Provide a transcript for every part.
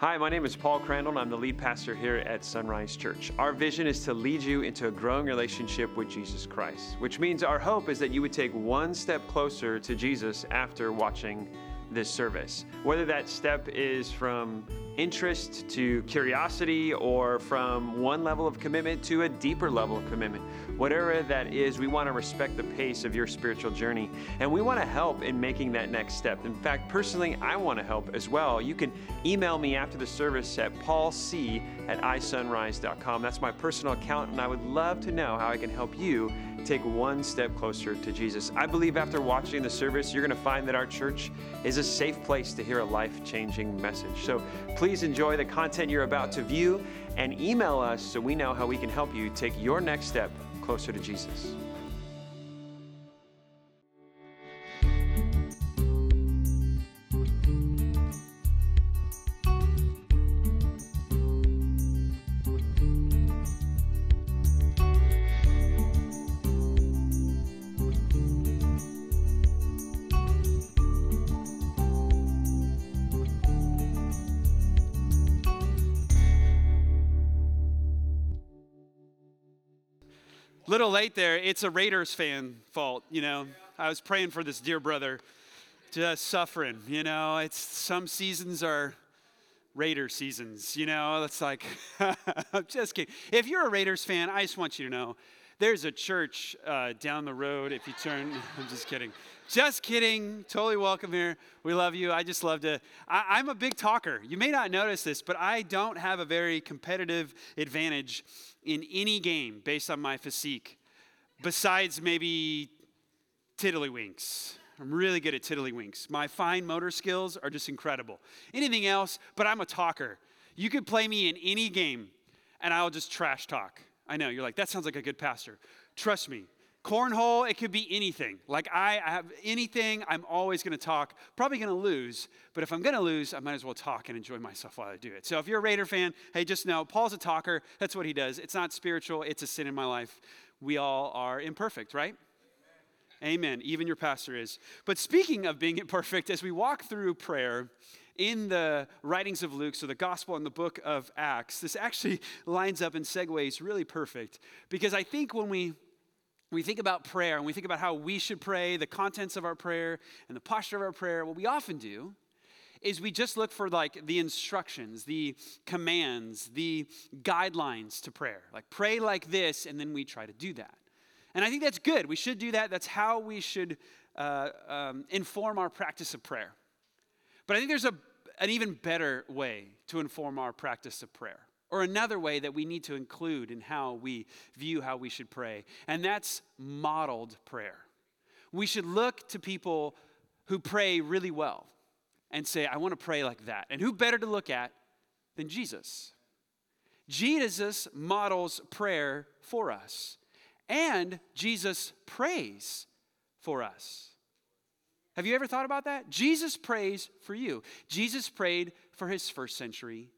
Hi, my name is Paul Crandall, and I'm the lead pastor here at Sunrise Church. Our vision is to lead you into a growing relationship with Jesus Christ, which means our hope is that you would take one step closer to Jesus after watching this service. Whether that step is from interest to curiosity or from one level of commitment to a deeper level of commitment. Whatever that is, we want to respect the pace of your spiritual journey and we want to help in making that next step. In fact, personally, I want to help as well. You can email me after the service at paulc at isunrise.com. That's my personal account, and I would love to know how I can help you take one step closer to Jesus. I believe after watching the service, you're going to find that our church is a safe place to hear a life changing message. So please enjoy the content you're about to view and email us so we know how we can help you take your next step closer to Jesus. Little late there. It's a Raiders fan fault, you know. I was praying for this dear brother, just suffering, you know. It's some seasons are Raider seasons, you know. It's like I'm just kidding. If you're a Raiders fan, I just want you to know there's a church uh, down the road. If you turn, I'm just kidding. Just kidding. Totally welcome here. We love you. I just love to. I, am a big talker. You may not notice this, but I don't have a very competitive advantage in any game based on my physique, besides maybe tiddlywinks. I'm really good at tiddlywinks. My fine motor skills are just incredible. Anything else, but I'm a talker. You could play me in any game, and I'll just trash talk. I know, you're like, that sounds like a good pastor. Trust me, cornhole, it could be anything. Like I, I have anything, I'm always going to talk. Probably going to lose, but if I'm going to lose, I might as well talk and enjoy myself while I do it. So if you're a Raider fan, hey, just know Paul's a talker. That's what he does. It's not spiritual, it's a sin in my life. We all are imperfect, right? Amen. Even your pastor is. But speaking of being imperfect, as we walk through prayer, in the writings of Luke, so the gospel and the book of Acts, this actually lines up and segues really perfect. Because I think when we we think about prayer and we think about how we should pray, the contents of our prayer and the posture of our prayer, what we often do is we just look for like the instructions, the commands, the guidelines to prayer. Like pray like this, and then we try to do that. And I think that's good. We should do that. That's how we should uh, um, inform our practice of prayer. But I think there's a, an even better way to inform our practice of prayer or another way that we need to include in how we view how we should pray, and that's modeled prayer. We should look to people who pray really well and say, I want to pray like that. And who better to look at than Jesus? Jesus models prayer for us, and Jesus prays for us. Have you ever thought about that? Jesus prays for you. Jesus prayed for his first century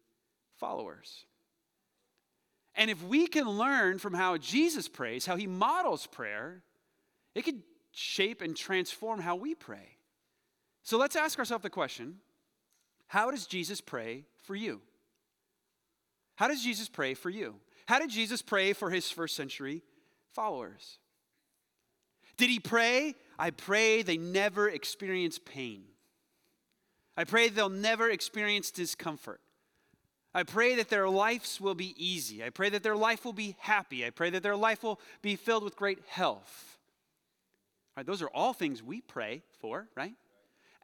followers. And if we can learn from how Jesus prays, how he models prayer, it could shape and transform how we pray. So let's ask ourselves the question how does Jesus pray for you? How does Jesus pray for you? How did Jesus pray for his first century followers? Did he pray, I pray they never experience pain? I pray they'll never experience discomfort. I pray that their lives will be easy. I pray that their life will be happy. I pray that their life will be filled with great health. All right, those are all things we pray for, right?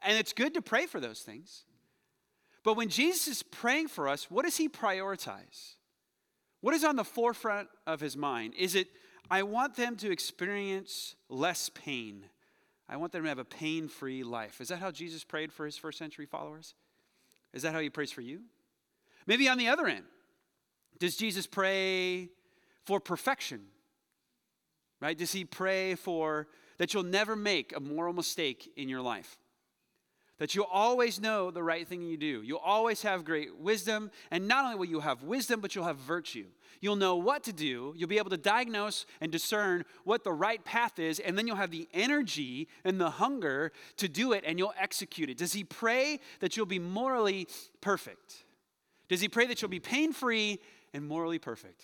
And it's good to pray for those things. But when Jesus is praying for us, what does he prioritize? What is on the forefront of his mind? Is it, I want them to experience less pain? I want them to have a pain free life. Is that how Jesus prayed for his first century followers? Is that how he prays for you? Maybe on the other end, does Jesus pray for perfection? Right? Does he pray for that you'll never make a moral mistake in your life? That you'll always know the right thing you do. You'll always have great wisdom. And not only will you have wisdom, but you'll have virtue. You'll know what to do. You'll be able to diagnose and discern what the right path is. And then you'll have the energy and the hunger to do it and you'll execute it. Does he pray that you'll be morally perfect? Does he pray that you'll be pain free and morally perfect?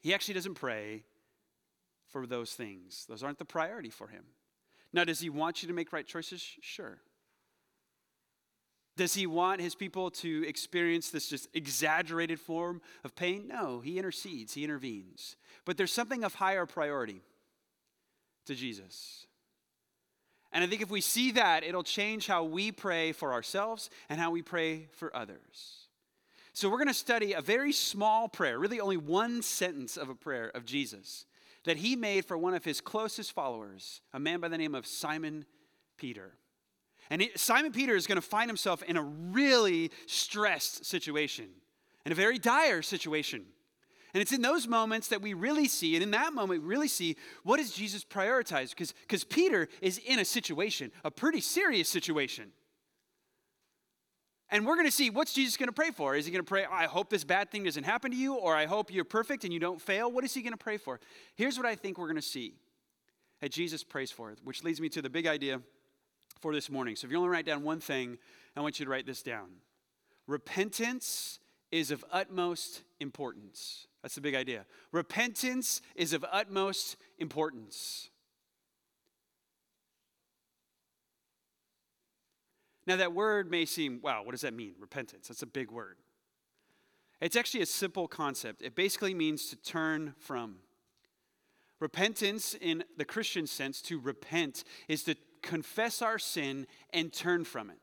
He actually doesn't pray for those things, those aren't the priority for him. Now, does he want you to make right choices? Sure. Does he want his people to experience this just exaggerated form of pain? No, he intercedes, he intervenes. But there's something of higher priority to Jesus. And I think if we see that, it'll change how we pray for ourselves and how we pray for others. So we're going to study a very small prayer, really only one sentence of a prayer of Jesus that he made for one of his closest followers, a man by the name of Simon Peter. And he, Simon Peter is going to find himself in a really stressed situation, in a very dire situation. And it's in those moments that we really see, and in that moment, we really see what does Jesus prioritize? Because Peter is in a situation, a pretty serious situation. And we're going to see what's Jesus going to pray for? Is he going to pray, I hope this bad thing doesn't happen to you, or I hope you're perfect and you don't fail? What is he going to pray for? Here's what I think we're going to see that Jesus prays for, which leads me to the big idea for this morning. So if you only write down one thing, I want you to write this down. Repentance is of utmost importance. That's the big idea. Repentance is of utmost importance. Now, that word may seem, wow, what does that mean? Repentance. That's a big word. It's actually a simple concept. It basically means to turn from. Repentance, in the Christian sense, to repent, is to confess our sin and turn from it.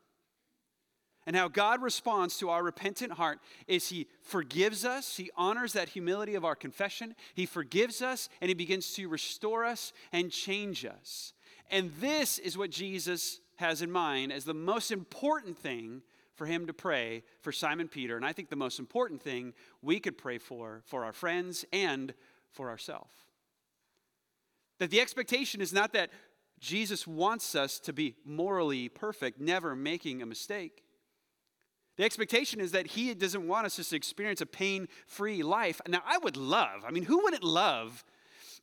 And how God responds to our repentant heart is He forgives us, He honors that humility of our confession, He forgives us, and He begins to restore us and change us. And this is what Jesus has in mind as the most important thing for him to pray for Simon Peter. And I think the most important thing we could pray for for our friends and for ourselves. That the expectation is not that Jesus wants us to be morally perfect, never making a mistake. The expectation is that He doesn't want us to experience a pain free life. Now, I would love, I mean, who wouldn't love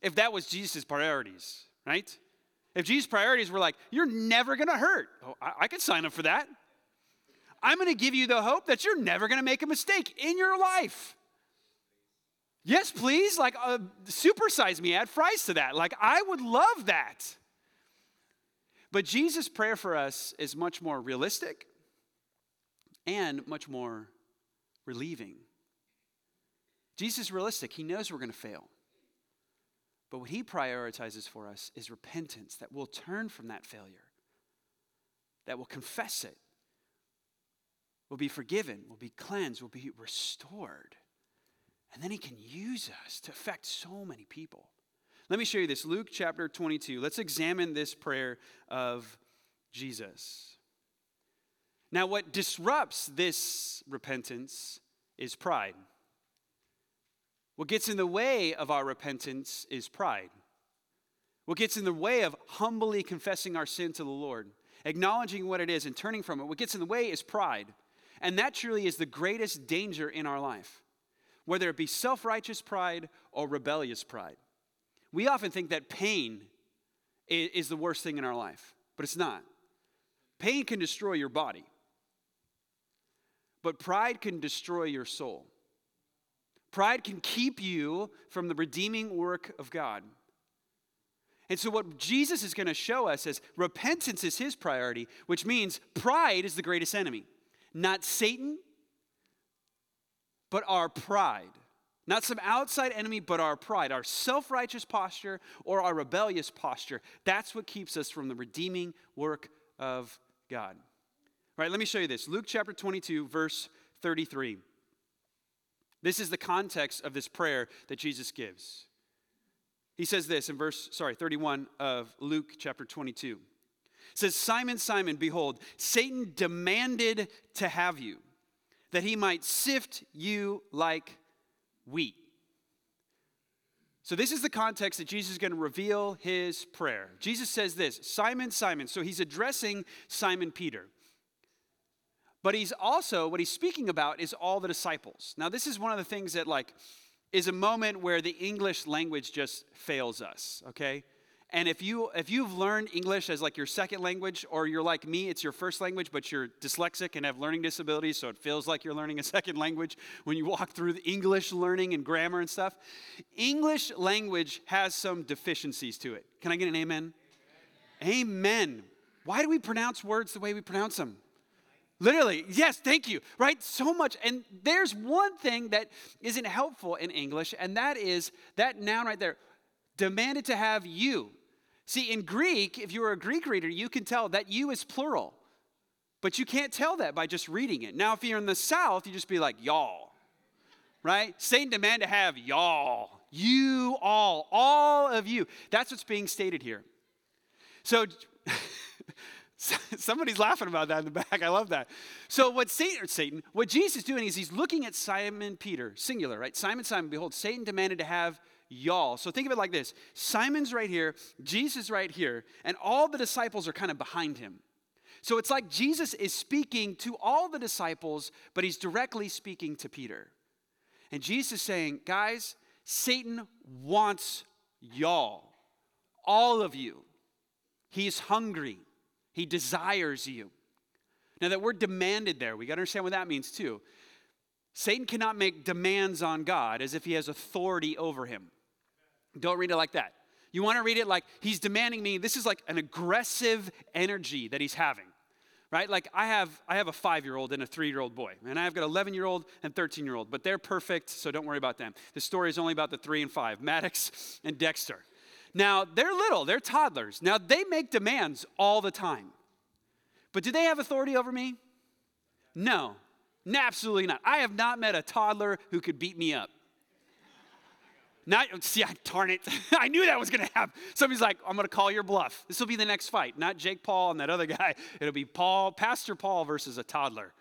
if that was Jesus' priorities, right? If Jesus' priorities were like, you're never gonna hurt, oh, I, I could sign up for that. I'm gonna give you the hope that you're never gonna make a mistake in your life. Yes, please, like uh, supersize me, add fries to that. Like, I would love that. But Jesus' prayer for us is much more realistic and much more relieving. Jesus is realistic, he knows we're going to fail. But what he prioritizes for us is repentance that will turn from that failure, that will confess it, will be forgiven, will be cleansed, will be restored. And then he can use us to affect so many people. Let me show you this Luke chapter 22. Let's examine this prayer of Jesus. Now, what disrupts this repentance is pride. What gets in the way of our repentance is pride. What gets in the way of humbly confessing our sin to the Lord, acknowledging what it is and turning from it, what gets in the way is pride. And that truly is the greatest danger in our life, whether it be self righteous pride or rebellious pride. We often think that pain is the worst thing in our life, but it's not. Pain can destroy your body, but pride can destroy your soul. Pride can keep you from the redeeming work of God. And so, what Jesus is going to show us is repentance is his priority, which means pride is the greatest enemy. Not Satan, but our pride. Not some outside enemy, but our pride, our self righteous posture or our rebellious posture. That's what keeps us from the redeeming work of God. All right, let me show you this. Luke chapter 22, verse 33. This is the context of this prayer that Jesus gives. He says this in verse, sorry, 31 of Luke chapter 22. It says, Simon, Simon, behold, Satan demanded to have you, that he might sift you like wheat. So, this is the context that Jesus is going to reveal his prayer. Jesus says this Simon, Simon. So, he's addressing Simon Peter. But he's also, what he's speaking about is all the disciples. Now, this is one of the things that, like, is a moment where the English language just fails us, okay? And if you if you've learned English as like your second language, or you're like me, it's your first language, but you're dyslexic and have learning disabilities, so it feels like you're learning a second language when you walk through the English learning and grammar and stuff. English language has some deficiencies to it. Can I get an amen? Amen. amen. Why do we pronounce words the way we pronounce them? Literally, yes, thank you, right? So much. And there's one thing that isn't helpful in English, and that is that noun right there demanded to have you. See, in Greek, if you were a Greek reader, you can tell that you is plural. But you can't tell that by just reading it. Now, if you're in the South, you just be like, y'all, right? Satan demand to have y'all, you all, all of you. That's what's being stated here. So, somebody's laughing about that in the back. I love that. So, what Satan, Satan, what Jesus is doing is he's looking at Simon Peter, singular, right? Simon, Simon, behold, Satan demanded to have y'all. So think of it like this Simon's right here, Jesus right here, and all the disciples are kind of behind him. So it's like Jesus is speaking to all the disciples, but he's directly speaking to Peter. And Jesus is saying, guys, Satan wants y'all, all of you. He's hungry, he desires you. Now, that word demanded there, we got to understand what that means too. Satan cannot make demands on God as if he has authority over him. Don't read it like that. You want to read it like he's demanding me. This is like an aggressive energy that he's having. Right? Like I have I have a 5-year-old and a 3-year-old boy. And I've got an 11-year-old and 13-year-old, but they're perfect, so don't worry about them. The story is only about the 3 and 5, Maddox and Dexter. Now, they're little, they're toddlers. Now, they make demands all the time. But do they have authority over me? No. Absolutely not. I have not met a toddler who could beat me up. Not, see, I darn it. I knew that was going to happen. Somebody's like, I'm going to call your bluff. This will be the next fight. Not Jake Paul and that other guy. It'll be Paul, Pastor Paul versus a toddler.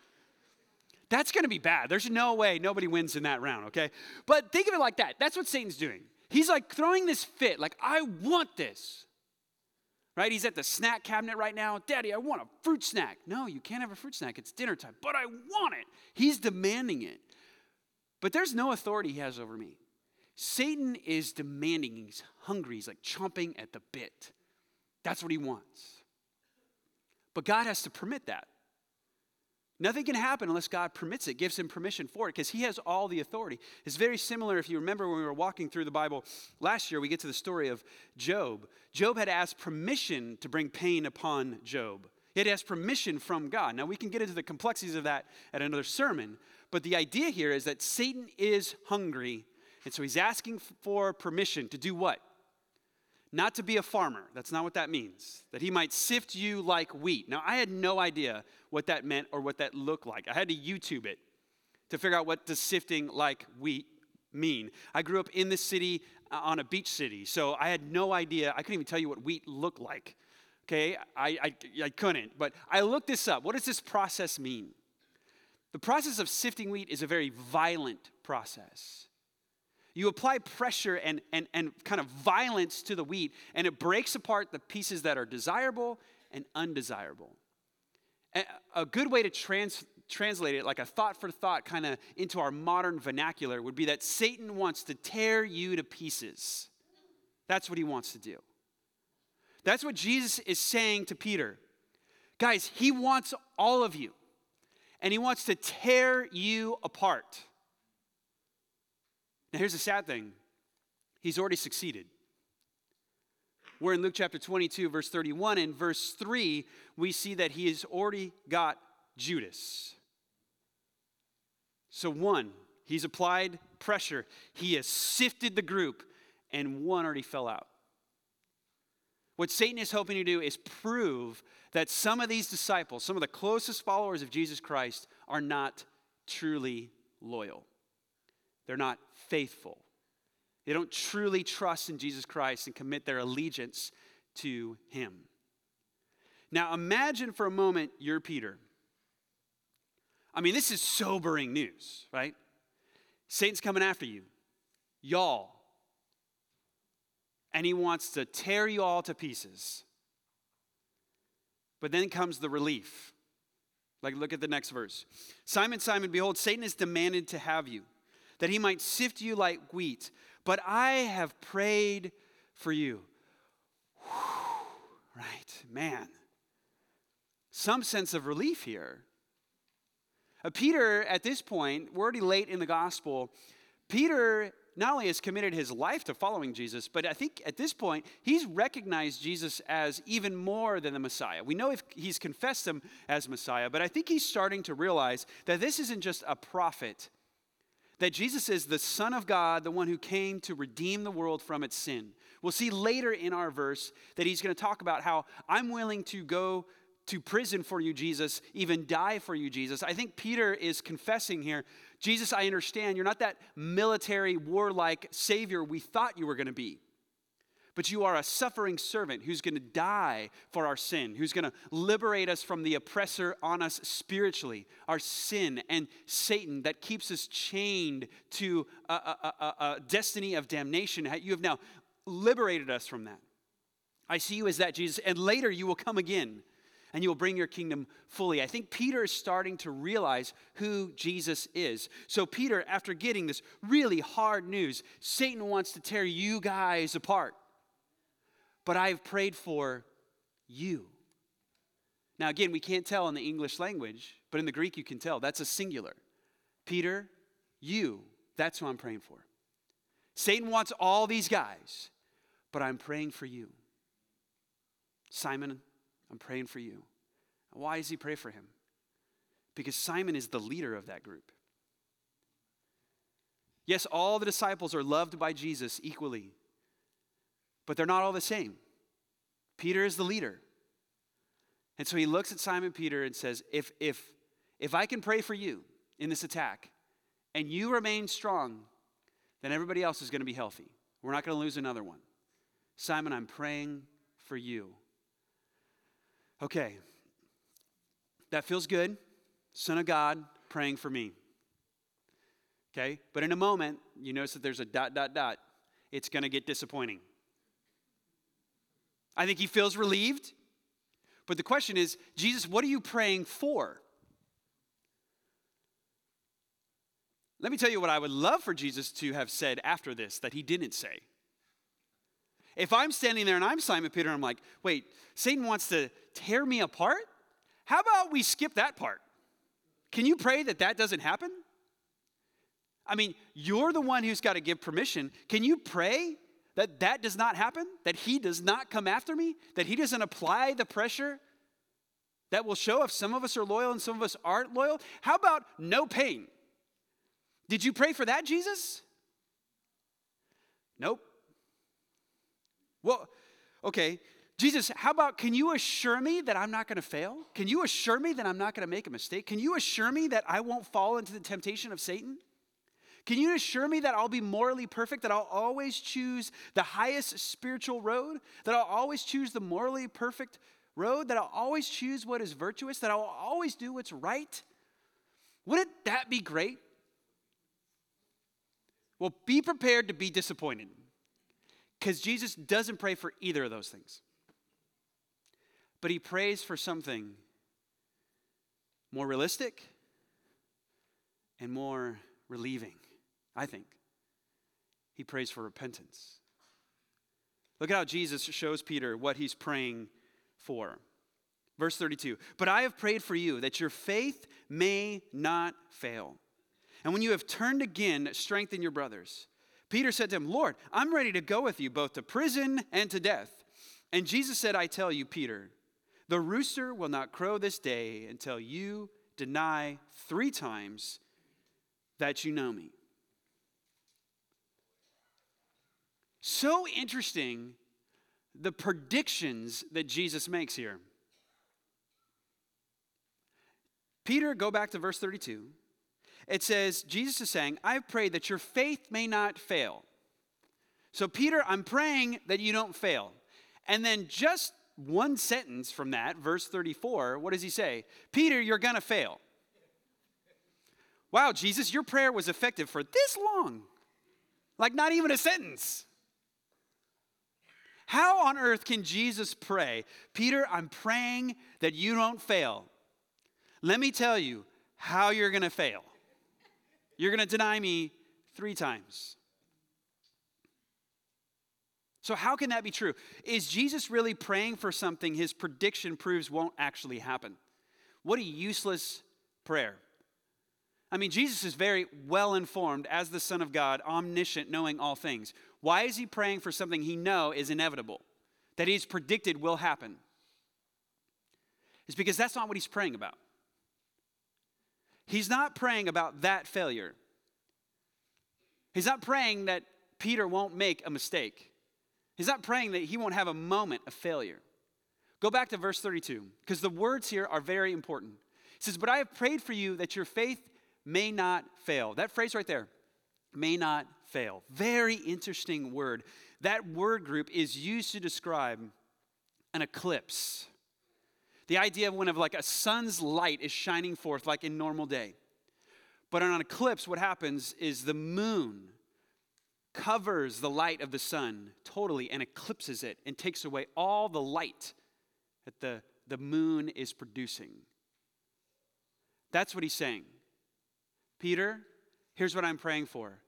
That's going to be bad. There's no way nobody wins in that round, okay? But think of it like that. That's what Satan's doing. He's like throwing this fit, like, I want this. Right? He's at the snack cabinet right now. Daddy, I want a fruit snack. No, you can't have a fruit snack. It's dinner time. But I want it. He's demanding it. But there's no authority he has over me. Satan is demanding, he's hungry, he's like chomping at the bit. That's what he wants. But God has to permit that. Nothing can happen unless God permits it, gives him permission for it, because he has all the authority. It's very similar if you remember when we were walking through the Bible last year, we get to the story of Job. Job had asked permission to bring pain upon Job. He had asked permission from God. Now, we can get into the complexities of that at another sermon, but the idea here is that Satan is hungry and so he's asking for permission to do what? Not to be a farmer. That's not what that means. That he might sift you like wheat. Now, I had no idea what that meant or what that looked like. I had to YouTube it to figure out what does sifting like wheat mean. I grew up in the city uh, on a beach city, so I had no idea. I couldn't even tell you what wheat looked like. Okay, I, I, I couldn't. But I looked this up. What does this process mean? The process of sifting wheat is a very violent process. You apply pressure and, and, and kind of violence to the wheat, and it breaks apart the pieces that are desirable and undesirable. A good way to trans, translate it, like a thought for thought kind of into our modern vernacular, would be that Satan wants to tear you to pieces. That's what he wants to do. That's what Jesus is saying to Peter. Guys, he wants all of you, and he wants to tear you apart. Now, here's the sad thing he's already succeeded. We're in Luke chapter 22, verse 31. In verse 3, we see that he has already got Judas. So, one, he's applied pressure, he has sifted the group, and one already fell out. What Satan is hoping to do is prove that some of these disciples, some of the closest followers of Jesus Christ, are not truly loyal. They're not faithful. They don't truly trust in Jesus Christ and commit their allegiance to Him. Now, imagine for a moment you're Peter. I mean, this is sobering news, right? Satan's coming after you, y'all. And he wants to tear you all to pieces. But then comes the relief. Like, look at the next verse Simon, Simon, behold, Satan has demanded to have you that he might sift you like wheat. But I have prayed for you. right, man. Some sense of relief here. Uh, Peter, at this point, we're already late in the gospel. Peter not only has committed his life to following Jesus, but I think at this point, he's recognized Jesus as even more than the Messiah. We know if he's confessed him as Messiah, but I think he's starting to realize that this isn't just a prophet, that Jesus is the Son of God, the one who came to redeem the world from its sin. We'll see later in our verse that he's going to talk about how I'm willing to go to prison for you, Jesus, even die for you, Jesus. I think Peter is confessing here Jesus, I understand you're not that military, warlike Savior we thought you were going to be. But you are a suffering servant who's going to die for our sin, who's going to liberate us from the oppressor on us spiritually, our sin and Satan that keeps us chained to a, a, a, a destiny of damnation. You have now liberated us from that. I see you as that, Jesus, and later you will come again and you will bring your kingdom fully. I think Peter is starting to realize who Jesus is. So, Peter, after getting this really hard news, Satan wants to tear you guys apart. But I've prayed for you. Now, again, we can't tell in the English language, but in the Greek you can tell. That's a singular. Peter, you, that's who I'm praying for. Satan wants all these guys, but I'm praying for you. Simon, I'm praying for you. Why does he pray for him? Because Simon is the leader of that group. Yes, all the disciples are loved by Jesus equally, but they're not all the same. Peter is the leader. And so he looks at Simon Peter and says, If, if, if I can pray for you in this attack and you remain strong, then everybody else is going to be healthy. We're not going to lose another one. Simon, I'm praying for you. Okay, that feels good. Son of God praying for me. Okay, but in a moment, you notice that there's a dot, dot, dot. It's going to get disappointing. I think he feels relieved. But the question is, Jesus, what are you praying for? Let me tell you what I would love for Jesus to have said after this that he didn't say. If I'm standing there and I'm Simon Peter, I'm like, wait, Satan wants to tear me apart? How about we skip that part? Can you pray that that doesn't happen? I mean, you're the one who's got to give permission. Can you pray that that does not happen? That he does not come after me? That he doesn't apply the pressure that will show if some of us are loyal and some of us aren't loyal? How about no pain? Did you pray for that, Jesus? Nope. Well, okay. Jesus, how about can you assure me that I'm not going to fail? Can you assure me that I'm not going to make a mistake? Can you assure me that I won't fall into the temptation of Satan? Can you assure me that I'll be morally perfect, that I'll always choose the highest spiritual road, that I'll always choose the morally perfect road, that I'll always choose what is virtuous, that I'll always do what's right? Wouldn't that be great? Well, be prepared to be disappointed because Jesus doesn't pray for either of those things. But he prays for something more realistic and more relieving, I think. He prays for repentance. Look at how Jesus shows Peter what he's praying for. Verse 32 But I have prayed for you that your faith may not fail. And when you have turned again, strengthen your brothers. Peter said to him, Lord, I'm ready to go with you both to prison and to death. And Jesus said, I tell you, Peter, the rooster will not crow this day until you deny three times that you know me. So interesting the predictions that Jesus makes here. Peter, go back to verse 32 it says, Jesus is saying, I've prayed that your faith may not fail. So, Peter, I'm praying that you don't fail. And then just one sentence from that, verse 34, what does he say? Peter, you're going to fail. Wow, Jesus, your prayer was effective for this long. Like, not even a sentence. How on earth can Jesus pray, Peter, I'm praying that you don't fail? Let me tell you how you're going to fail. You're going to deny me three times. So, how can that be true? Is Jesus really praying for something his prediction proves won't actually happen? What a useless prayer. I mean, Jesus is very well informed as the Son of God, omniscient, knowing all things. Why is he praying for something he know is inevitable, that he's predicted will happen? It's because that's not what he's praying about. He's not praying about that failure. He's not praying that Peter won't make a mistake. He's not praying that he won't have a moment of failure. Go back to verse 32, because the words here are very important. It says, But I have prayed for you that your faith may not fail. That phrase right there, may not fail. Very interesting word. That word group is used to describe an eclipse. The idea of when of like a sun's light is shining forth like in normal day. But on an eclipse, what happens is the moon covers the light of the sun totally and eclipses it and takes away all the light that the, the moon is producing. That's what he's saying. Peter, here's what I'm praying for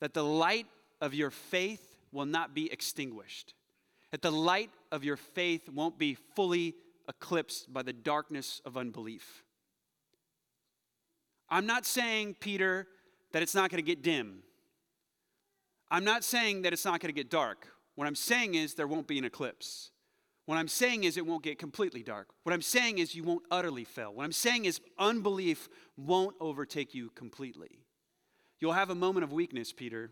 that the light of your faith will not be extinguished, that the light of your faith won't be fully eclipsed by the darkness of unbelief. I'm not saying, Peter, that it's not going to get dim. I'm not saying that it's not going to get dark. What I'm saying is there won't be an eclipse. What I'm saying is it won't get completely dark. What I'm saying is you won't utterly fail. What I'm saying is unbelief won't overtake you completely. You'll have a moment of weakness, Peter.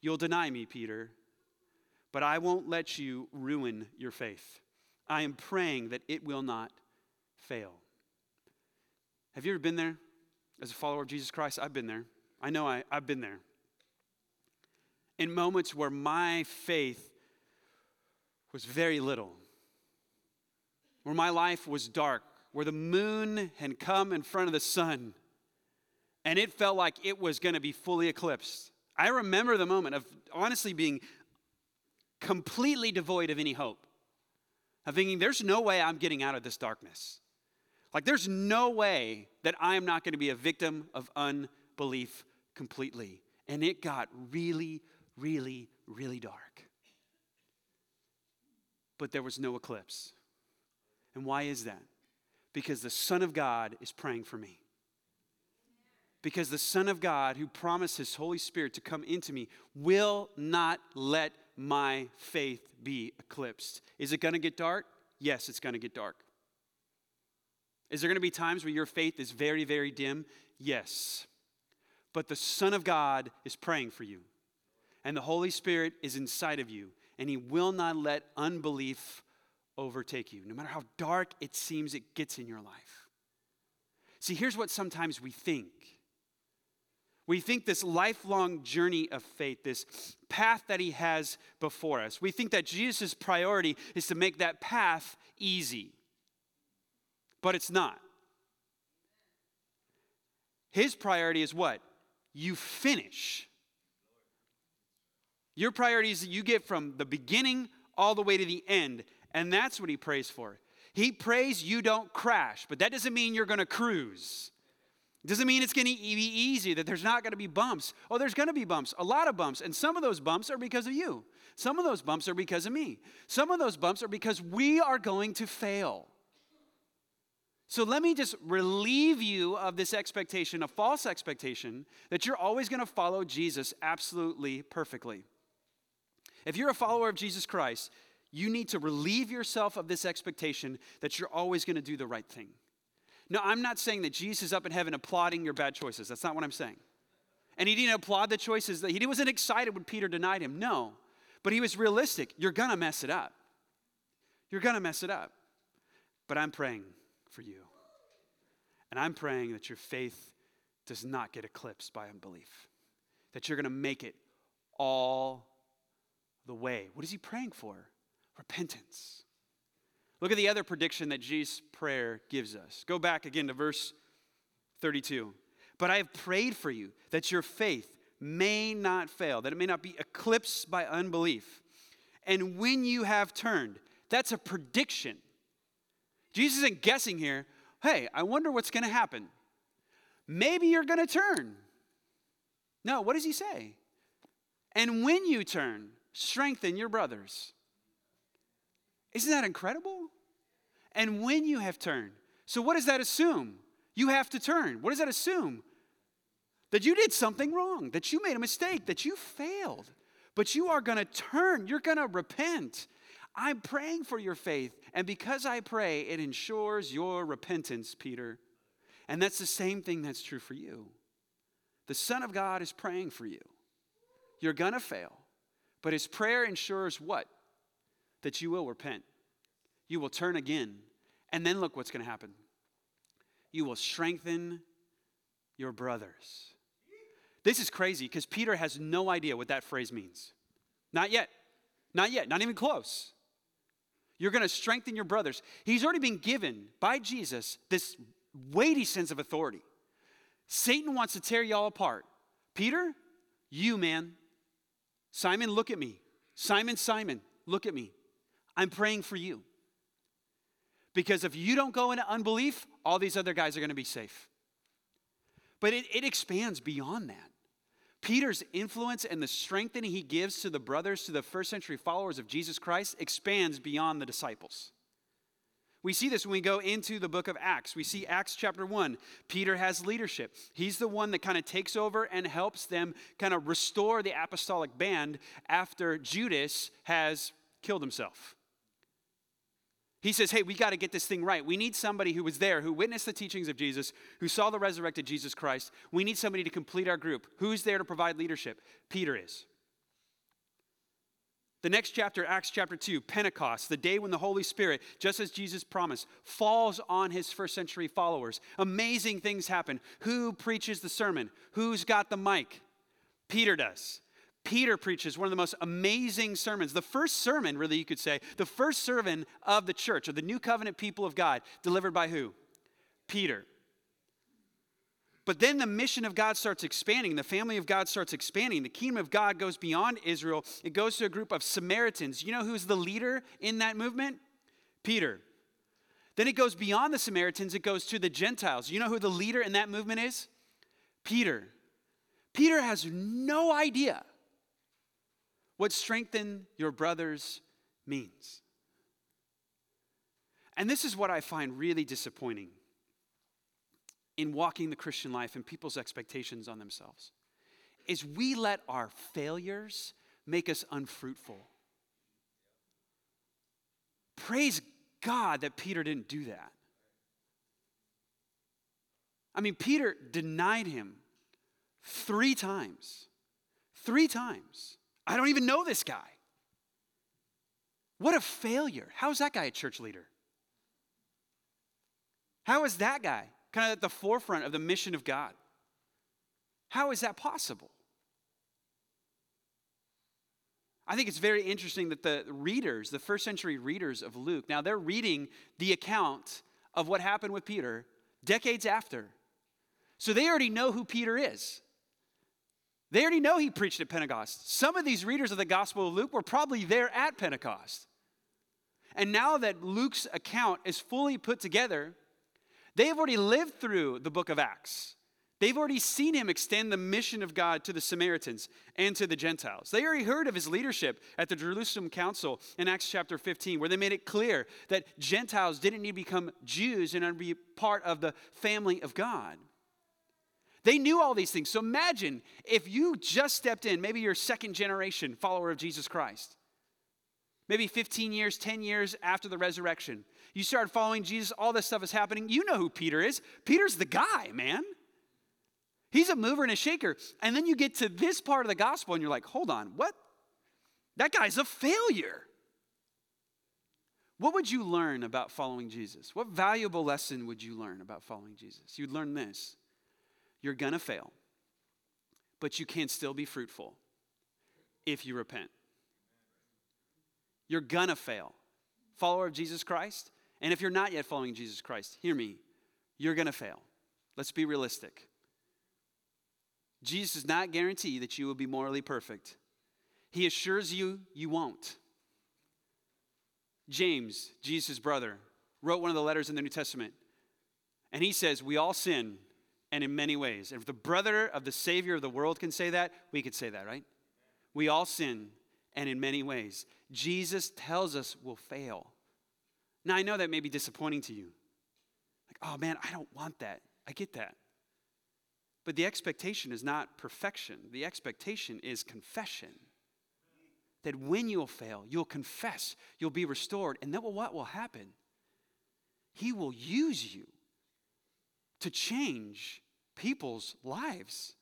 You'll deny me, Peter, but I won't let you ruin your faith. I am praying that it will not fail. Have you ever been there as a follower of Jesus Christ? I've been there. I know I, I've been there. In moments where my faith was very little, where my life was dark, where the moon had come in front of the sun, and it felt like it was going to be fully eclipsed. I remember the moment of honestly being completely devoid of any hope, of thinking, there's no way I'm getting out of this darkness. Like, there's no way that I am not going to be a victim of unbelief completely. And it got really, really, really dark. But there was no eclipse. And why is that? Because the Son of God is praying for me. Because the Son of God, who promised His Holy Spirit to come into me, will not let my faith be eclipsed. Is it going to get dark? Yes, it's going to get dark. Is there going to be times where your faith is very, very dim? Yes. But the Son of God is praying for you, and the Holy Spirit is inside of you, and He will not let unbelief overtake you, no matter how dark it seems it gets in your life. See, here's what sometimes we think. We think this lifelong journey of faith, this path that he has before us, we think that Jesus' priority is to make that path easy but it's not. His priority is what? You finish. Your priority is that you get from the beginning all the way to the end, and that's what he prays for. He prays you don't crash, but that doesn't mean you're going to cruise. Doesn't mean it's going to be easy, that there's not going to be bumps. Oh, there's going to be bumps, a lot of bumps. And some of those bumps are because of you. Some of those bumps are because of me. Some of those bumps are because we are going to fail. So let me just relieve you of this expectation, a false expectation, that you're always going to follow Jesus absolutely perfectly. If you're a follower of Jesus Christ, you need to relieve yourself of this expectation that you're always going to do the right thing. No, I'm not saying that Jesus is up in heaven applauding your bad choices. That's not what I'm saying. And he didn't applaud the choices that he wasn't excited when Peter denied him. No. But he was realistic. You're going to mess it up. You're going to mess it up. But I'm praying for you. And I'm praying that your faith does not get eclipsed by unbelief, that you're going to make it all the way. What is he praying for? Repentance. Look at the other prediction that Jesus' prayer gives us. Go back again to verse 32. But I have prayed for you that your faith may not fail, that it may not be eclipsed by unbelief. And when you have turned, that's a prediction. Jesus isn't guessing here. Hey, I wonder what's going to happen. Maybe you're going to turn. No, what does he say? And when you turn, strengthen your brothers. Isn't that incredible? And when you have turned, so what does that assume? You have to turn. What does that assume? That you did something wrong, that you made a mistake, that you failed. But you are going to turn, you're going to repent. I'm praying for your faith. And because I pray, it ensures your repentance, Peter. And that's the same thing that's true for you. The Son of God is praying for you. You're going to fail. But his prayer ensures what? That you will repent. You will turn again. And then look what's going to happen. You will strengthen your brothers. This is crazy because Peter has no idea what that phrase means. Not yet. Not yet. Not even close. You're going to strengthen your brothers. He's already been given by Jesus this weighty sense of authority. Satan wants to tear y'all apart. Peter, you, man. Simon, look at me. Simon, Simon, look at me. I'm praying for you. Because if you don't go into unbelief, all these other guys are going to be safe. But it, it expands beyond that. Peter's influence and the strengthening he gives to the brothers, to the first century followers of Jesus Christ, expands beyond the disciples. We see this when we go into the book of Acts. We see Acts chapter 1. Peter has leadership. He's the one that kind of takes over and helps them kind of restore the apostolic band after Judas has killed himself. He says, Hey, we got to get this thing right. We need somebody who was there, who witnessed the teachings of Jesus, who saw the resurrected Jesus Christ. We need somebody to complete our group. Who's there to provide leadership? Peter is. The next chapter, Acts chapter 2, Pentecost, the day when the Holy Spirit, just as Jesus promised, falls on his first century followers. Amazing things happen. Who preaches the sermon? Who's got the mic? Peter does. Peter preaches one of the most amazing sermons, the first sermon, really, you could say, the first sermon of the church, of the new covenant people of God, delivered by who? Peter. But then the mission of God starts expanding. The family of God starts expanding. The kingdom of God goes beyond Israel. It goes to a group of Samaritans. You know who's the leader in that movement? Peter. Then it goes beyond the Samaritans, it goes to the Gentiles. You know who the leader in that movement is? Peter. Peter has no idea what strengthen your brothers means. And this is what I find really disappointing in walking the Christian life and people's expectations on themselves is we let our failures make us unfruitful. Praise God that Peter didn't do that. I mean, Peter denied him three times. Three times. I don't even know this guy. What a failure. How is that guy a church leader? How is that guy kind of at the forefront of the mission of God? How is that possible? I think it's very interesting that the readers, the first century readers of Luke, now they're reading the account of what happened with Peter decades after. So they already know who Peter is. They already know he preached at Pentecost. Some of these readers of the Gospel of Luke were probably there at Pentecost. And now that Luke's account is fully put together, they've already lived through the book of Acts. They've already seen him extend the mission of God to the Samaritans and to the Gentiles. They already heard of his leadership at the Jerusalem Council in Acts chapter 15, where they made it clear that Gentiles didn't need to become Jews and be part of the family of God. They knew all these things. So imagine if you just stepped in, maybe you're second generation follower of Jesus Christ. Maybe 15 years, 10 years after the resurrection. You started following Jesus, all this stuff is happening. You know who Peter is. Peter's the guy, man. He's a mover and a shaker. And then you get to this part of the gospel and you're like, hold on, what? That guy's a failure. What would you learn about following Jesus? What valuable lesson would you learn about following Jesus? You'd learn this you're going to fail, but you can still be fruitful if you repent. You're going to fail. Follower of Jesus Christ, and if you're not yet following Jesus Christ, hear me, you're going to fail. Let's be realistic. Jesus does not guarantee that you will be morally perfect. He assures you you won't. James, Jesus' brother, wrote one of the letters in the New Testament, and he says, We all sin and in many ways. And if the brother of the Savior of the world can say that, we could say that, right? We all sin and in many ways. Jesus tells us we'll fail. Now, I know that may be disappointing to you. Like, oh man, I don't want that. I get that. But the expectation is not perfection, the expectation is confession. That when you'll fail, you'll confess, you'll be restored, and then what will happen? He will use you to change people's lives.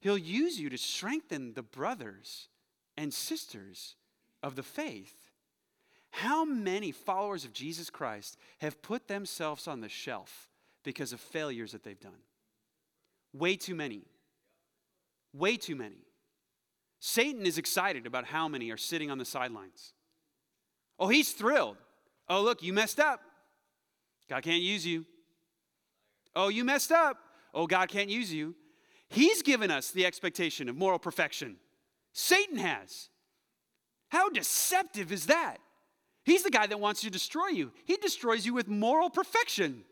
He'll use you to strengthen the brothers and sisters of the faith. How many followers of Jesus Christ have put themselves on the shelf because of failures that they've done? Way too many. Way too many. Satan is excited about how many are sitting on the sidelines. Oh, he's thrilled. Oh, look, you messed up. God can't use you. Oh, you messed up. Oh, God can't use you. He's given us the expectation of moral perfection. Satan has. How deceptive is that? He's the guy that wants to destroy you. He destroys you with moral perfection.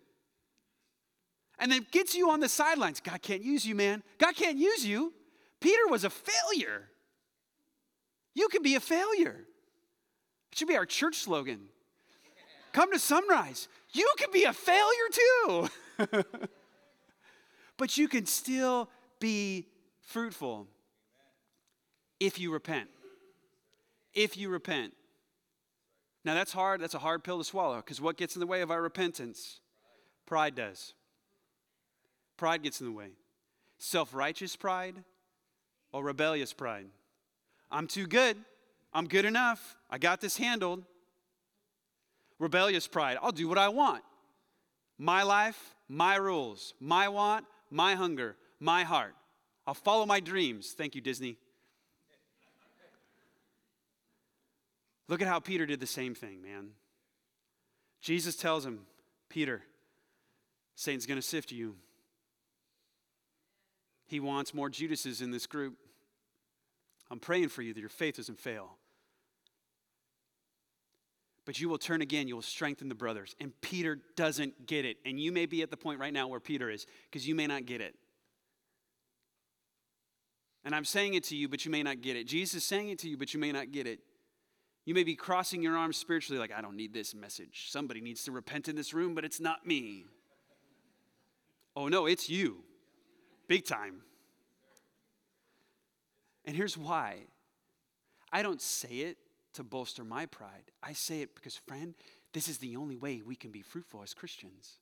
And then gets you on the sidelines. God can't use you, man. God can't use you. Peter was a failure. You can be a failure. It should be our church slogan. Come to sunrise. You can be a failure too. but you can still be fruitful if you repent. If you repent. Now that's hard, that's a hard pill to swallow because what gets in the way of our repentance? Pride does. Pride gets in the way. Self righteous pride or rebellious pride. I'm too good. I'm good enough. I got this handled. Rebellious pride. I'll do what I want. My life, my rules, my want, my hunger, my heart. I'll follow my dreams. Thank you, Disney. Look at how Peter did the same thing, man. Jesus tells him, Peter, Satan's going to sift you. He wants more Judases in this group. I'm praying for you that your faith doesn't fail. But you will turn again, you will strengthen the brothers. And Peter doesn't get it. And you may be at the point right now where Peter is, because you may not get it. And I'm saying it to you, but you may not get it. Jesus is saying it to you, but you may not get it. You may be crossing your arms spiritually, like, I don't need this message. Somebody needs to repent in this room, but it's not me. Oh, no, it's you. Big time. And here's why I don't say it to bolster my pride. I say it because, friend, this is the only way we can be fruitful as Christians.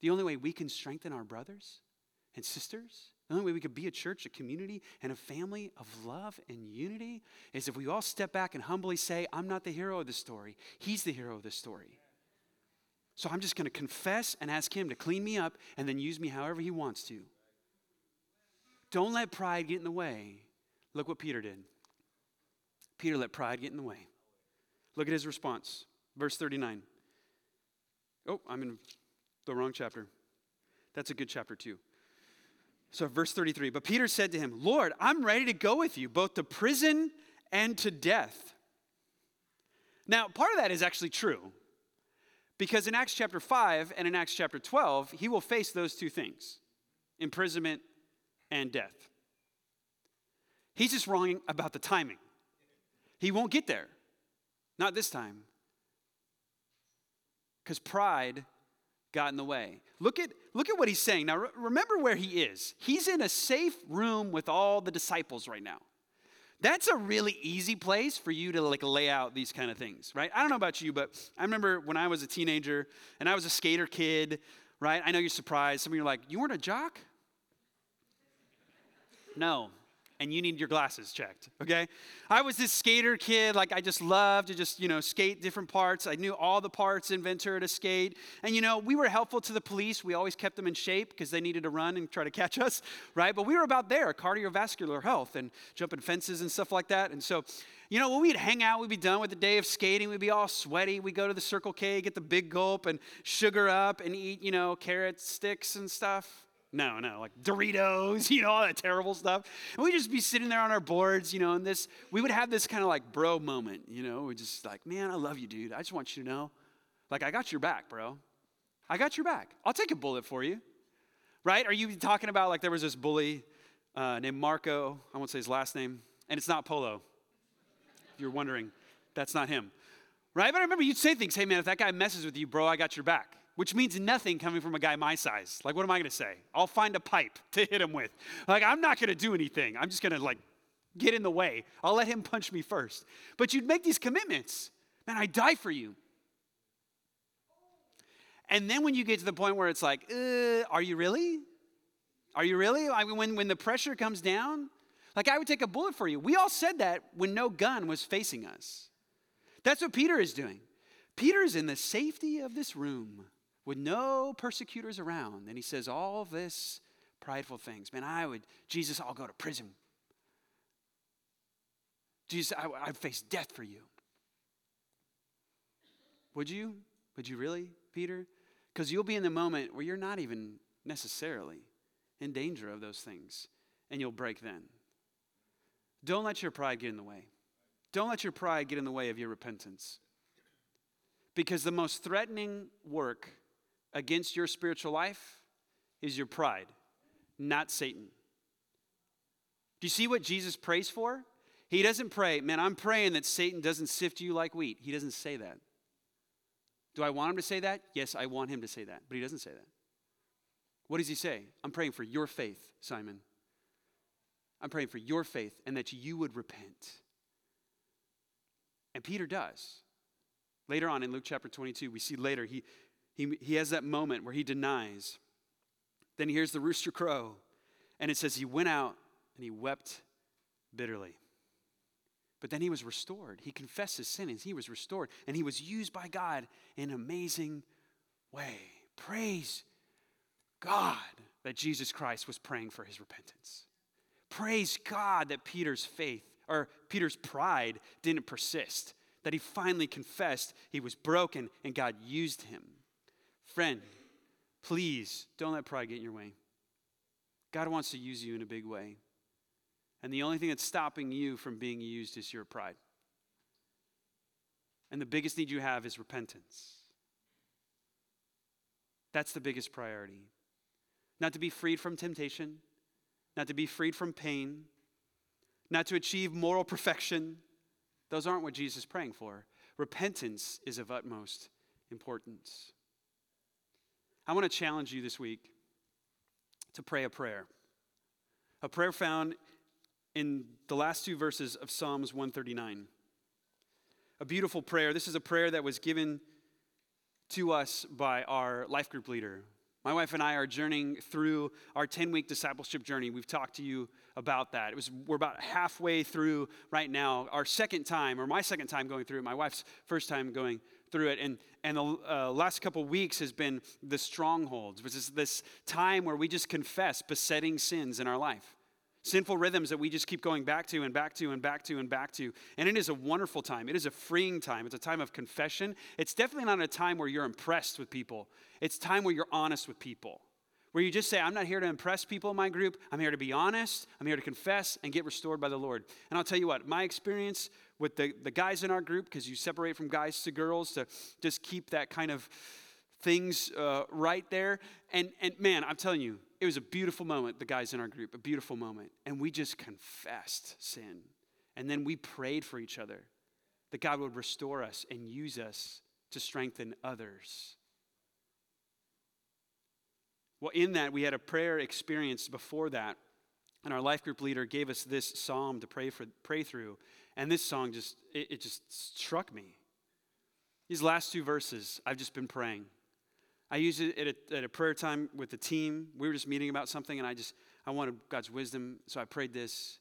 The only way we can strengthen our brothers and sisters, the only way we could be a church, a community, and a family of love and unity is if we all step back and humbly say, I'm not the hero of the story, He's the hero of the story. So I'm just going to confess and ask Him to clean me up and then use me however He wants to. Don't let pride get in the way. Look what Peter did. Peter let pride get in the way. Look at his response. Verse 39. Oh, I'm in the wrong chapter. That's a good chapter, too. So, verse 33 But Peter said to him, Lord, I'm ready to go with you, both to prison and to death. Now, part of that is actually true. Because in Acts chapter 5 and in Acts chapter 12, he will face those two things imprisonment and death. He's just wrong about the timing. He won't get there. Not this time. Because pride got in the way. Look at, look at what he's saying. Now, re- remember where he is. He's in a safe room with all the disciples right now. That's a really easy place for you to like lay out these kind of things, right? I don't know about you, but I remember when I was a teenager and I was a skater kid, right? I know you're surprised. Some of you are like, you weren't a jock? No, and you need your glasses checked, okay? I was this skater kid, like I just loved to just, you know, skate different parts. I knew all the parts in Ventura to skate. And, you know, we were helpful to the police. We always kept them in shape because they needed to run and try to catch us, right? But we were about there, cardiovascular health and jumping fences and stuff like that. And so, you know, when we'd hang out, we'd be done with the day of skating, we'd be all sweaty. We'd go to the Circle K, get the big gulp and sugar up and eat, you know, carrot sticks and stuff no, no, like Doritos, you know, all that terrible stuff. And we'd just be sitting there on our boards, you know, and this, we would have this kind of like bro moment, you know, we just like, man, I love you, dude. I just want you to know, like, I got your back, bro. I got your back. I'll take a bullet for you. Right? Are you talking about like there was this bully uh, named Marco? I won't say his last name, and it's not Polo. you're wondering, that's not him. Right? But I remember you'd say things, hey man, if that guy messes with you, bro, I got your back. Which means nothing coming from a guy my size. Like, what am I gonna say? I'll find a pipe to hit him with. Like, I'm not gonna do anything. I'm just gonna, like, get in the way. I'll let him punch me first. But you'd make these commitments. Man, I die for you. And then when you get to the point where it's like, uh, are you really? Are you really? I mean, when, when the pressure comes down, like I would take a bullet for you. We all said that when no gun was facing us. That's what Peter is doing. Peter is in the safety of this room with no persecutors around. And he says all this prideful things. Man, I would, Jesus, I'll go to prison. Jesus, I, I'd face death for you. Would you? Would you really, Peter? Because you'll be in the moment where you're not even necessarily in danger of those things, and you'll break then. Don't let your pride get in the way. Don't let your pride get in the way of your repentance. Because the most threatening work against your spiritual life is your pride, not Satan. Do you see what Jesus prays for? He doesn't pray, man, I'm praying that Satan doesn't sift you like wheat. He doesn't say that. Do I want him to say that? Yes, I want him to say that, but he doesn't say that. What does he say? I'm praying for your faith, Simon. I'm praying for your faith and that you would repent. And Peter does. Later on in Luke chapter 22, we see later he, he, he has that moment where he denies. Then he hears the rooster crow, and it says he went out and he wept bitterly. But then he was restored. He confessed his sin and he was restored. And he was used by God in an amazing way. Praise God that Jesus Christ was praying for his repentance. Praise God that Peter's faith or Peter's pride didn't persist, that he finally confessed he was broken and God used him. Friend, please don't let pride get in your way. God wants to use you in a big way. And the only thing that's stopping you from being used is your pride. And the biggest need you have is repentance. That's the biggest priority. Not to be freed from temptation, not to be freed from pain, not to achieve moral perfection. Those aren't what Jesus is praying for. Repentance is of utmost importance. I want to challenge you this week to pray a prayer. A prayer found in the last two verses of Psalms 139. A beautiful prayer. This is a prayer that was given to us by our life group leader. My wife and I are journeying through our 10 week discipleship journey. We've talked to you about that. It was, we're about halfway through right now, our second time, or my second time going through it, my wife's first time going through it. And, and the uh, last couple weeks has been the strongholds, which is this time where we just confess besetting sins in our life sinful rhythms that we just keep going back to and back to and back to and back to. And it is a wonderful time. It is a freeing time. It's a time of confession. It's definitely not a time where you're impressed with people, it's time where you're honest with people. Where you just say, I'm not here to impress people in my group. I'm here to be honest. I'm here to confess and get restored by the Lord. And I'll tell you what, my experience with the, the guys in our group, because you separate from guys to girls to just keep that kind of things uh, right there. And, and man, I'm telling you, it was a beautiful moment, the guys in our group, a beautiful moment. And we just confessed sin. And then we prayed for each other that God would restore us and use us to strengthen others. Well, in that, we had a prayer experience before that. And our life group leader gave us this psalm to pray, for, pray through. And this song just, it, it just struck me. These last two verses, I've just been praying. I used it at a, at a, prayer time with the team. We were just meeting about something, and I just I wanted God's wisdom, so I prayed this,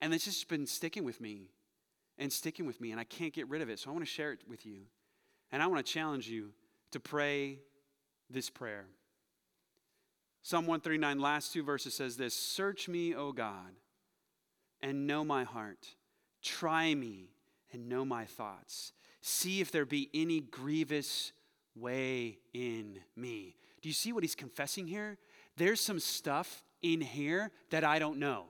and it's just been sticking with me, and sticking with me, and I can't get rid of it. So I want to share it with you, and I want to challenge you to pray this prayer. Psalm 139, last two verses says this: "Search me, O God, and know my heart. Try me and know my thoughts. See if there be any grievous." way in me. Do you see what he's confessing here? There's some stuff in here that I don't know.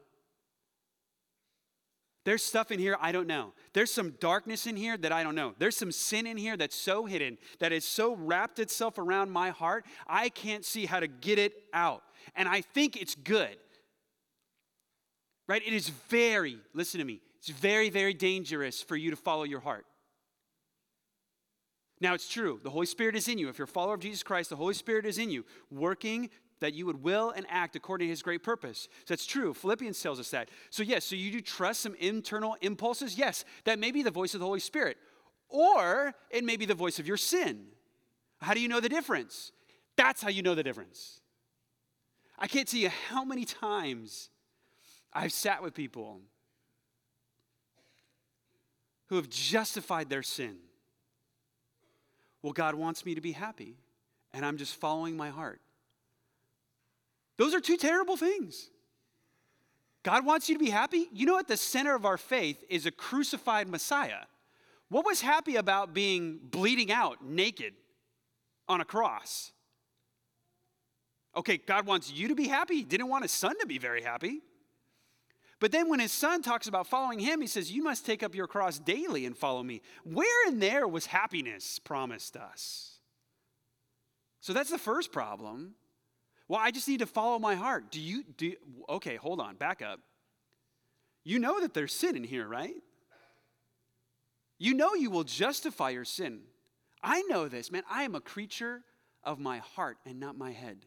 There's stuff in here I don't know. There's some darkness in here that I don't know. There's some sin in here that's so hidden, that is so wrapped itself around my heart, I can't see how to get it out. And I think it's good. Right? It is very, listen to me, it's very, very dangerous for you to follow your heart. Now, it's true, the Holy Spirit is in you. If you're a follower of Jesus Christ, the Holy Spirit is in you, working that you would will and act according to his great purpose. So that's true. Philippians tells us that. So, yes, so you do trust some internal impulses? Yes, that may be the voice of the Holy Spirit, or it may be the voice of your sin. How do you know the difference? That's how you know the difference. I can't tell you how many times I've sat with people who have justified their sin. Well, God wants me to be happy, and I'm just following my heart. Those are two terrible things. God wants you to be happy. You know, at the center of our faith is a crucified Messiah. What was happy about being bleeding out naked on a cross? Okay, God wants you to be happy. He didn't want his son to be very happy. But then when his son talks about following him, he says, You must take up your cross daily and follow me. Where in there was happiness promised us? So that's the first problem. Well, I just need to follow my heart. Do you, do, okay, hold on, back up. You know that there's sin in here, right? You know you will justify your sin. I know this, man. I am a creature of my heart and not my head.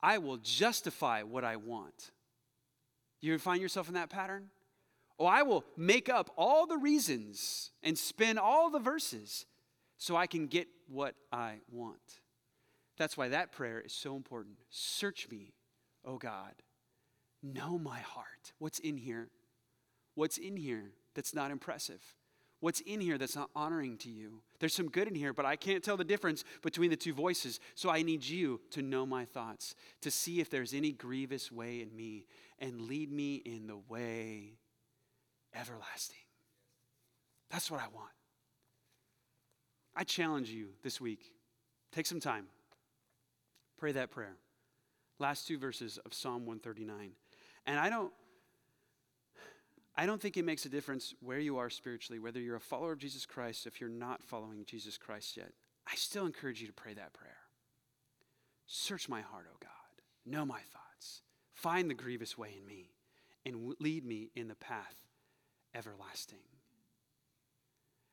I will justify what I want. You find yourself in that pattern? Oh, I will make up all the reasons and spin all the verses so I can get what I want. That's why that prayer is so important. Search me, oh God. Know my heart. What's in here? What's in here that's not impressive? What's in here that's not honoring to you? There's some good in here, but I can't tell the difference between the two voices. So I need you to know my thoughts, to see if there's any grievous way in me, and lead me in the way everlasting. That's what I want. I challenge you this week take some time, pray that prayer. Last two verses of Psalm 139. And I don't. I don't think it makes a difference where you are spiritually, whether you're a follower of Jesus Christ, if you're not following Jesus Christ yet. I still encourage you to pray that prayer. Search my heart, O God. Know my thoughts. Find the grievous way in me and lead me in the path everlasting.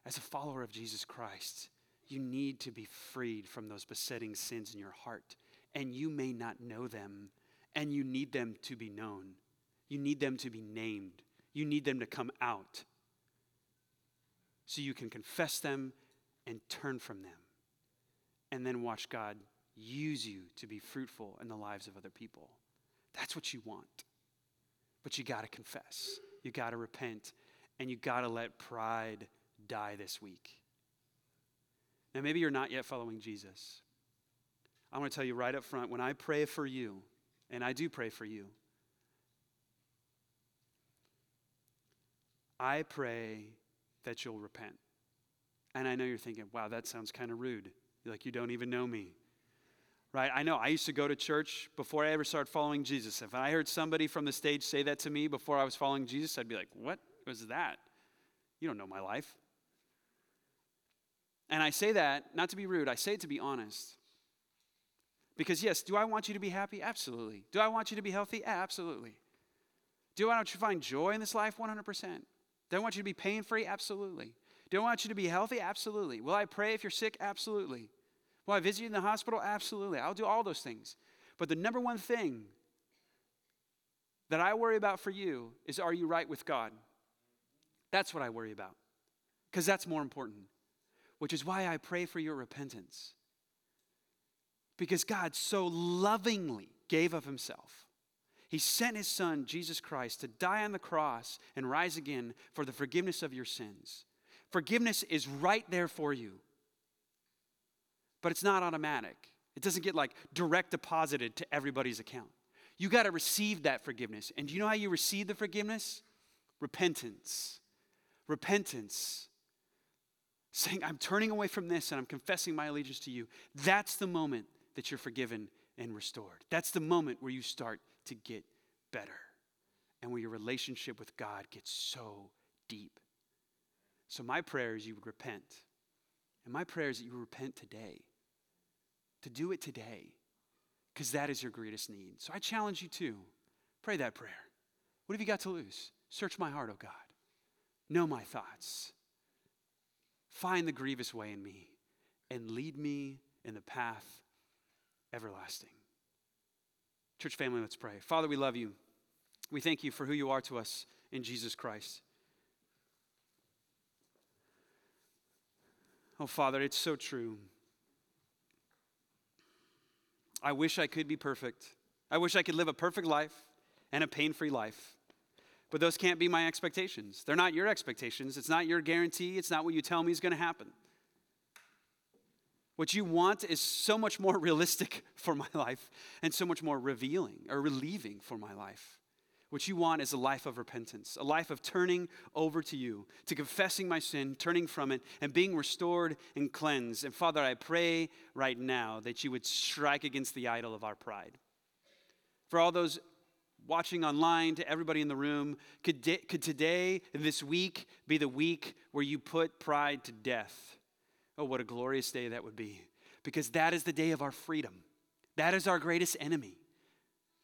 As a follower of Jesus Christ, you need to be freed from those besetting sins in your heart. And you may not know them, and you need them to be known. You need them to be named. You need them to come out so you can confess them and turn from them. And then watch God use you to be fruitful in the lives of other people. That's what you want. But you got to confess, you got to repent, and you got to let pride die this week. Now, maybe you're not yet following Jesus. I want to tell you right up front when I pray for you, and I do pray for you, I pray that you'll repent. And I know you're thinking, wow, that sounds kind of rude. Like you don't even know me right? I know I used to go to church before I ever started following Jesus. If I heard somebody from the stage say that to me before I was following Jesus, I'd be like, what was that? You don't know my life. And I say that not to be rude, I say it to be honest. Because, yes, do I want you to be happy? Absolutely. Do I want you to be healthy? Absolutely. Do I want you to find joy in this life? 100%. Do I want you to be pain free? Absolutely. Do I want you to be healthy? Absolutely. Will I pray if you're sick? Absolutely. Will I visit you in the hospital? Absolutely. I'll do all those things. But the number one thing that I worry about for you is are you right with God? That's what I worry about. Because that's more important. Which is why I pray for your repentance. Because God so lovingly gave of himself. He sent his son, Jesus Christ, to die on the cross and rise again for the forgiveness of your sins. Forgiveness is right there for you but it's not automatic. It doesn't get like direct deposited to everybody's account. You got to receive that forgiveness. And do you know how you receive the forgiveness? Repentance. Repentance. Saying, I'm turning away from this and I'm confessing my allegiance to you. That's the moment that you're forgiven and restored. That's the moment where you start to get better and where your relationship with God gets so deep. So, my prayer is you would repent. And my prayer is that you repent today to do it today because that is your greatest need. So I challenge you to pray that prayer. What have you got to lose? Search my heart, O God. Know my thoughts. Find the grievous way in me and lead me in the path everlasting. Church family, let's pray. Father, we love you. We thank you for who you are to us in Jesus Christ. Oh, Father, it's so true. I wish I could be perfect. I wish I could live a perfect life and a pain free life. But those can't be my expectations. They're not your expectations. It's not your guarantee. It's not what you tell me is going to happen. What you want is so much more realistic for my life and so much more revealing or relieving for my life. What you want is a life of repentance, a life of turning over to you, to confessing my sin, turning from it, and being restored and cleansed. And Father, I pray right now that you would strike against the idol of our pride. For all those watching online, to everybody in the room, could, de- could today, this week, be the week where you put pride to death? Oh, what a glorious day that would be. Because that is the day of our freedom. That is our greatest enemy.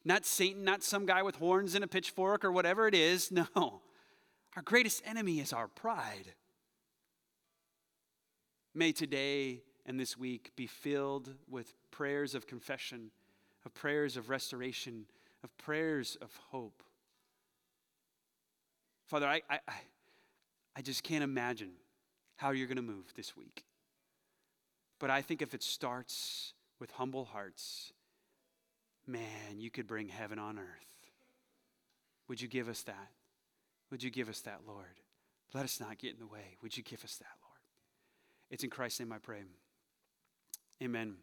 Not Satan, not some guy with horns and a pitchfork or whatever it is. No. Our greatest enemy is our pride. May today and this week be filled with prayers of confession, of prayers of restoration, of prayers of hope. Father, I, I, I just can't imagine how you're going to move this week. But I think if it starts with humble hearts, man, you could bring heaven on earth. Would you give us that? Would you give us that, Lord? Let us not get in the way. Would you give us that, Lord? It's in Christ's name I pray. Amen.